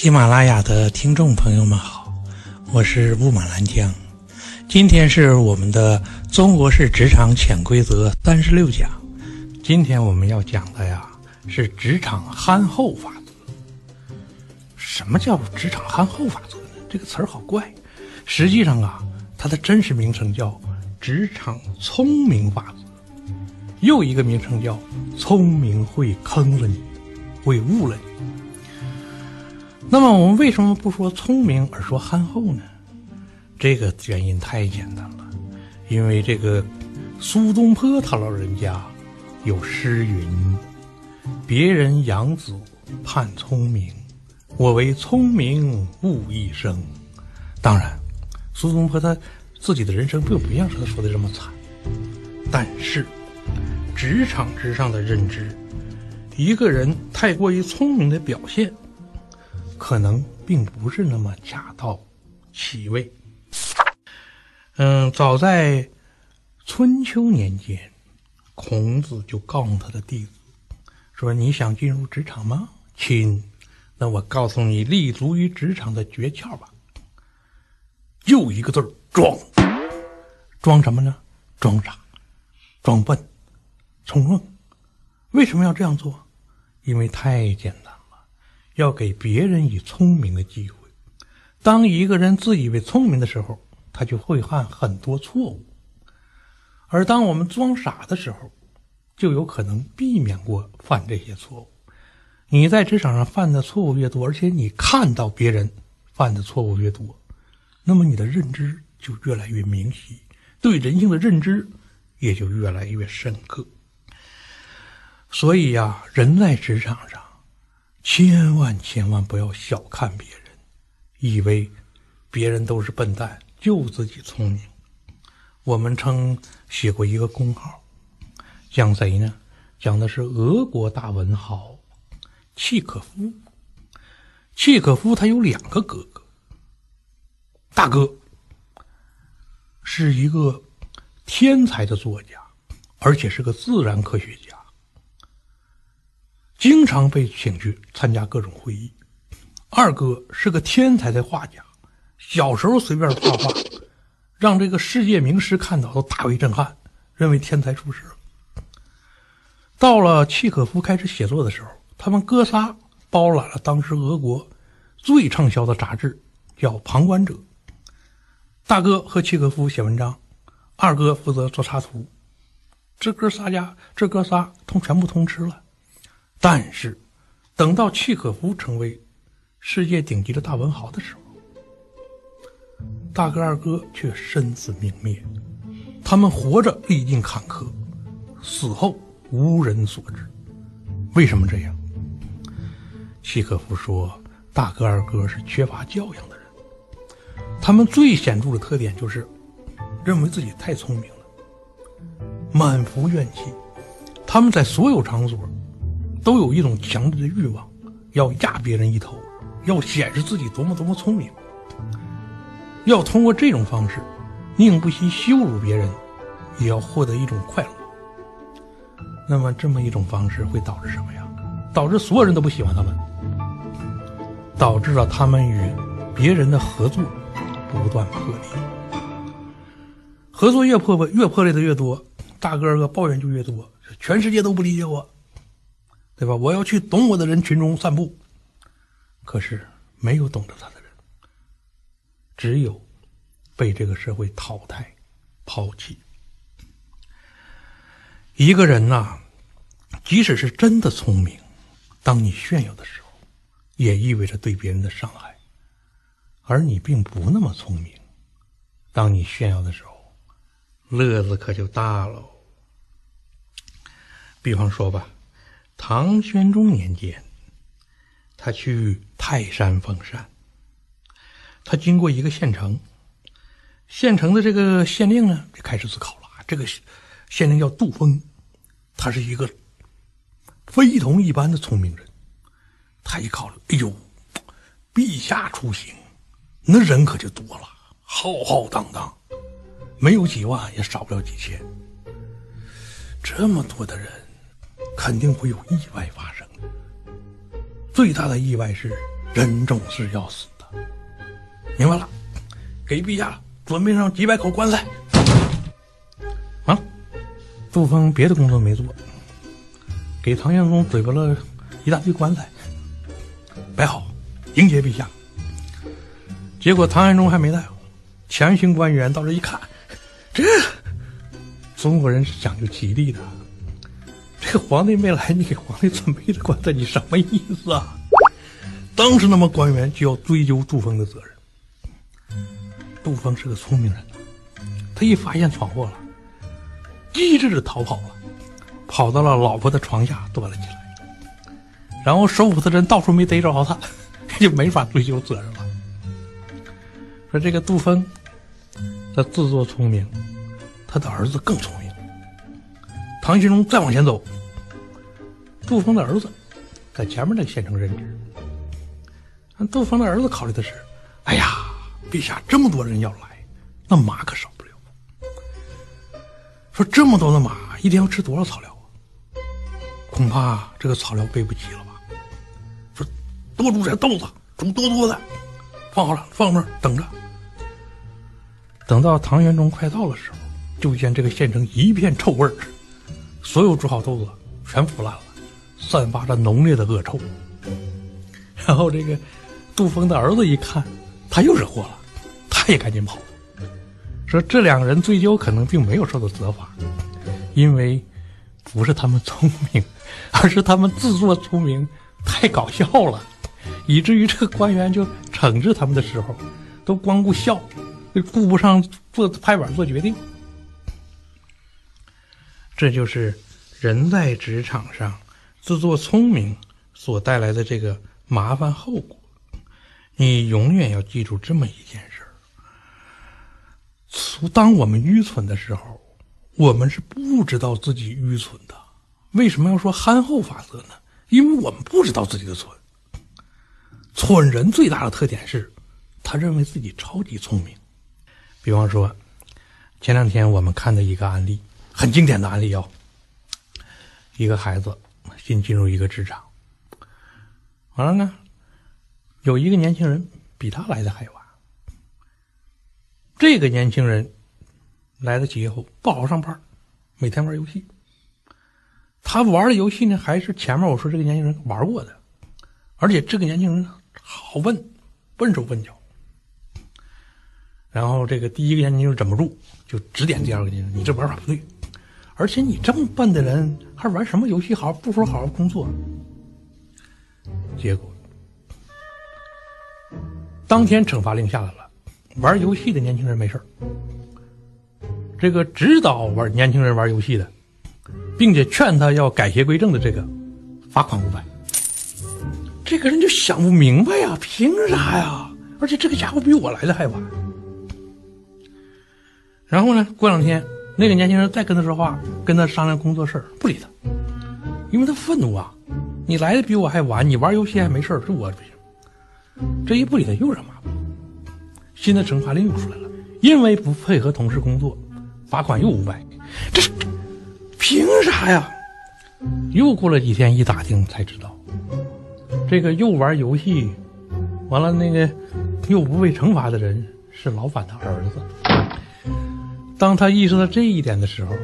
喜马拉雅的听众朋友们好，我是雾满兰江。今天是我们的中国式职场潜规则三十六讲。今天我们要讲的呀是职场憨厚法则。什么叫职场憨厚法则呢？这个词儿好怪。实际上啊，它的真实名称叫职场聪明法则，又一个名称叫聪明会坑了你，会误了你。那么我们为什么不说聪明而说憨厚呢？这个原因太简单了，因为这个苏东坡他老人家有诗云：“别人养子盼聪明，我为聪明误一生。”当然，苏东坡他自己的人生并不像他说的这么惨，但是职场之上的认知，一个人太过于聪明的表现。可能并不是那么恰到其位。嗯，早在春秋年间，孔子就告诉他的弟子说：“你想进入职场吗，亲？那我告诉你立足于职场的诀窍吧。就一个字儿：装。装什么呢？装傻，装笨，冲愣。为什么要这样做？因为太简单。”要给别人以聪明的机会。当一个人自以为聪明的时候，他就会犯很多错误；而当我们装傻的时候，就有可能避免过犯这些错误。你在职场上犯的错误越多，而且你看到别人犯的错误越多，那么你的认知就越来越明晰，对人性的认知也就越来越深刻。所以呀，人在职场上。千万千万不要小看别人，以为别人都是笨蛋，就自己聪明。我们曾写过一个公号，讲谁呢？讲的是俄国大文豪契可夫。契可夫他有两个哥哥，大哥是一个天才的作家，而且是个自然科学家。经常被请去参加各种会议。二哥是个天才的画家，小时候随便画画，让这个世界名师看到都大为震撼，认为天才出世了。到了契可夫开始写作的时候，他们哥仨包揽了当时俄国最畅销的杂志，叫《旁观者》。大哥和契可夫写文章，二哥负责做插图。这哥仨家，这哥仨通全部通吃了。但是，等到契诃夫成为世界顶级的大文豪的时候，大哥二哥却身死名灭。他们活着历尽坎坷，死后无人所知。为什么这样？契诃夫说，大哥二哥是缺乏教养的人。他们最显著的特点就是认为自己太聪明了，满腹怨气。他们在所有场所。都有一种强烈的欲望，要压别人一头，要显示自己多么多么聪明，要通过这种方式，宁不惜羞辱别人，也要获得一种快乐。那么，这么一种方式会导致什么呀？导致所有人都不喜欢他们，导致了他们与别人的合作不断破裂，合作越破破越破裂的越多，大哥哥抱怨就越多，全世界都不理解我。对吧？我要去懂我的人群中散步，可是没有懂得他的人，只有被这个社会淘汰、抛弃。一个人呐，即使是真的聪明，当你炫耀的时候，也意味着对别人的伤害；而你并不那么聪明，当你炫耀的时候，乐子可就大喽。比方说吧。唐玄宗年间，他去泰山封禅。他经过一个县城，县城的这个县令呢，就开始思考了。这个县令叫杜峰，他是一个非同一般的聪明人。他一考虑，哎呦，陛下出行，那人可就多了，浩浩荡荡，没有几万，也少不了几千，这么多的人。肯定会有意外发生。最大的意外是人总是要死的，明白了？给陛下准备上几百口棺材。啊，杜峰别的工作没做，给唐玄宗准备了一大堆棺材，摆好迎接陛下。结果唐玄宗还没到，前行官员到这一看，这中国人是讲究吉利的。这皇帝没来，你给皇帝准备的棺材，你什么意思啊？当时那么官员就要追究杜峰的责任。杜峰是个聪明人，他一发现闯祸了，机智的逃跑了，跑到了老婆的床下躲了起来，然后收斧的人到处没逮着他，就没法追究责任了。说这个杜峰，他自作聪明，他的儿子更聪明。唐玄宗再往前走，杜峰的儿子在前面那个县城任职。杜峰的儿子考虑的是：哎呀，陛下这么多人要来，那马可少不了。说这么多的马，一天要吃多少草料啊？恐怕这个草料备不齐了吧？说多煮点豆子，煮多多的，放好了，放那儿等着。等到唐玄宗快到的时候，就见这个县城一片臭味儿。所有煮好豆子全腐烂了，散发着浓烈的恶臭。然后这个杜峰的儿子一看，他又惹祸了，他也赶紧跑。说这两个人追究可能并没有受到责罚，因为不是他们聪明，而是他们自作聪明，太搞笑了，以至于这个官员就惩治他们的时候，都光顾笑，顾不上做拍板做决定。这就是人在职场上自作聪明所带来的这个麻烦后果。你永远要记住这么一件事儿：当我们愚蠢的时候，我们是不知道自己愚蠢的。为什么要说憨厚法则呢？因为我们不知道自己的蠢。蠢人最大的特点是，他认为自己超级聪明。比方说，前两天我们看的一个案例。很经典的案例哦，一个孩子并进入一个职场，完了呢，有一个年轻人比他来的还晚。这个年轻人来了企业后不好好上班，每天玩游戏。他玩的游戏呢，还是前面我说这个年轻人玩过的，而且这个年轻人好笨，笨手笨脚。然后这个第一个年轻人忍不住就指点第二个年轻人：“你这玩法不对。”而且你这么笨的人，还玩什么游戏？好不说好好工作。结果，当天惩罚令下来了，玩游戏的年轻人没事这个指导玩年轻人玩游戏的，并且劝他要改邪归正的这个，罚款五百。这个人就想不明白呀，凭啥呀？而且这个家伙比我来的还晚。然后呢，过两天。那个年轻人再跟他说话，跟他商量工作事儿，不理他，因为他愤怒啊！你来的比我还晚，你玩游戏还没事儿，是我不行。这一不理他又惹麻烦，新的惩罚令又出来了，因为不配合同事工作，罚款又五百。这是凭啥呀？又过了几天，一打听才知道，这个又玩游戏，完了那个又不被惩罚的人是老板的儿子。当他意识到这一点的时候，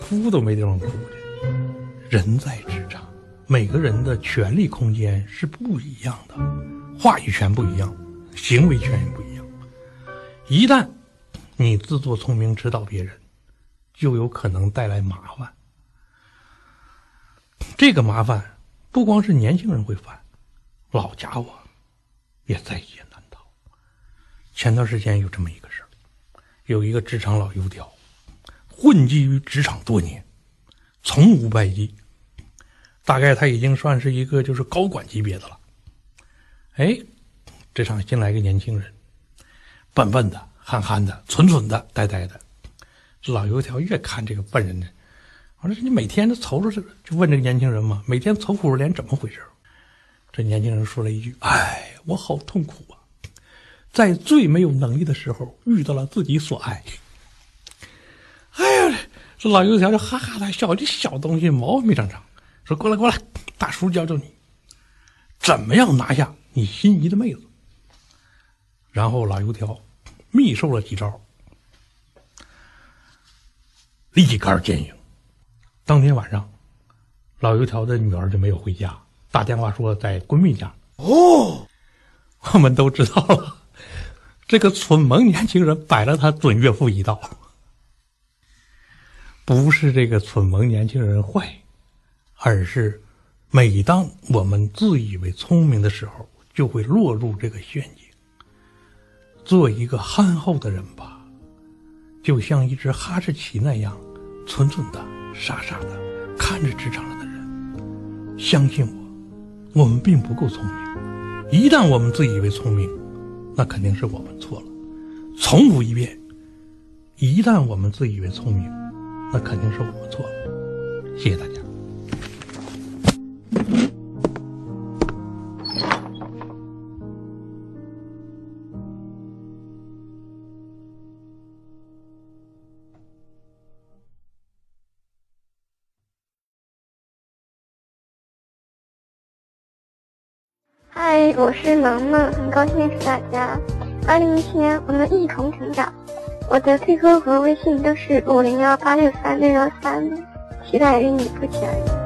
哭都没地方哭去。人在职场，每个人的权利空间是不一样的，话语权不一样，行为权也不一样。一旦你自作聪明指导别人，就有可能带来麻烦。这个麻烦不光是年轻人会犯，老家伙也在劫难逃。前段时间有这么一个。有一个职场老油条，混迹于职场多年，从无败绩，大概他已经算是一个就是高管级别的了。哎，这场新来个年轻人，笨笨的、憨憨的、蠢蠢的、呆呆的。老油条越看这个笨人呢，我说，你每天都愁着这，就问这个年轻人嘛，每天愁苦着脸，怎么回事？这年轻人说了一句：“哎，我好痛苦啊。”在最没有能力的时候遇到了自己所爱。哎呀，这老油条就哈哈大笑，这小东西毛没长长。说过来过来，大叔教教你，怎么样拿下你心仪的妹子。然后老油条密授了几招，立竿见影。当天晚上，老油条的女儿就没有回家，打电话说在闺蜜家。哦，我们都知道了，这个蠢萌年轻人摆了他准岳父一道。不是这个蠢萌年轻人坏，而是每当我们自以为聪明的时候，就会落入这个陷阱。做一个憨厚的人吧，就像一只哈士奇那样，蠢蠢的、傻傻的看着职场上的人。相信我，我们并不够聪明。一旦我们自以为聪明，那肯定是我们重复一遍：一旦我们自以为聪明，那肯定是我们错了。谢谢大家。嗨，我是萌萌，很高兴认识大家。二零一七年，我们一同成长。我的 QQ 和微信都是五零幺八六三六幺三，期待与你不期而遇。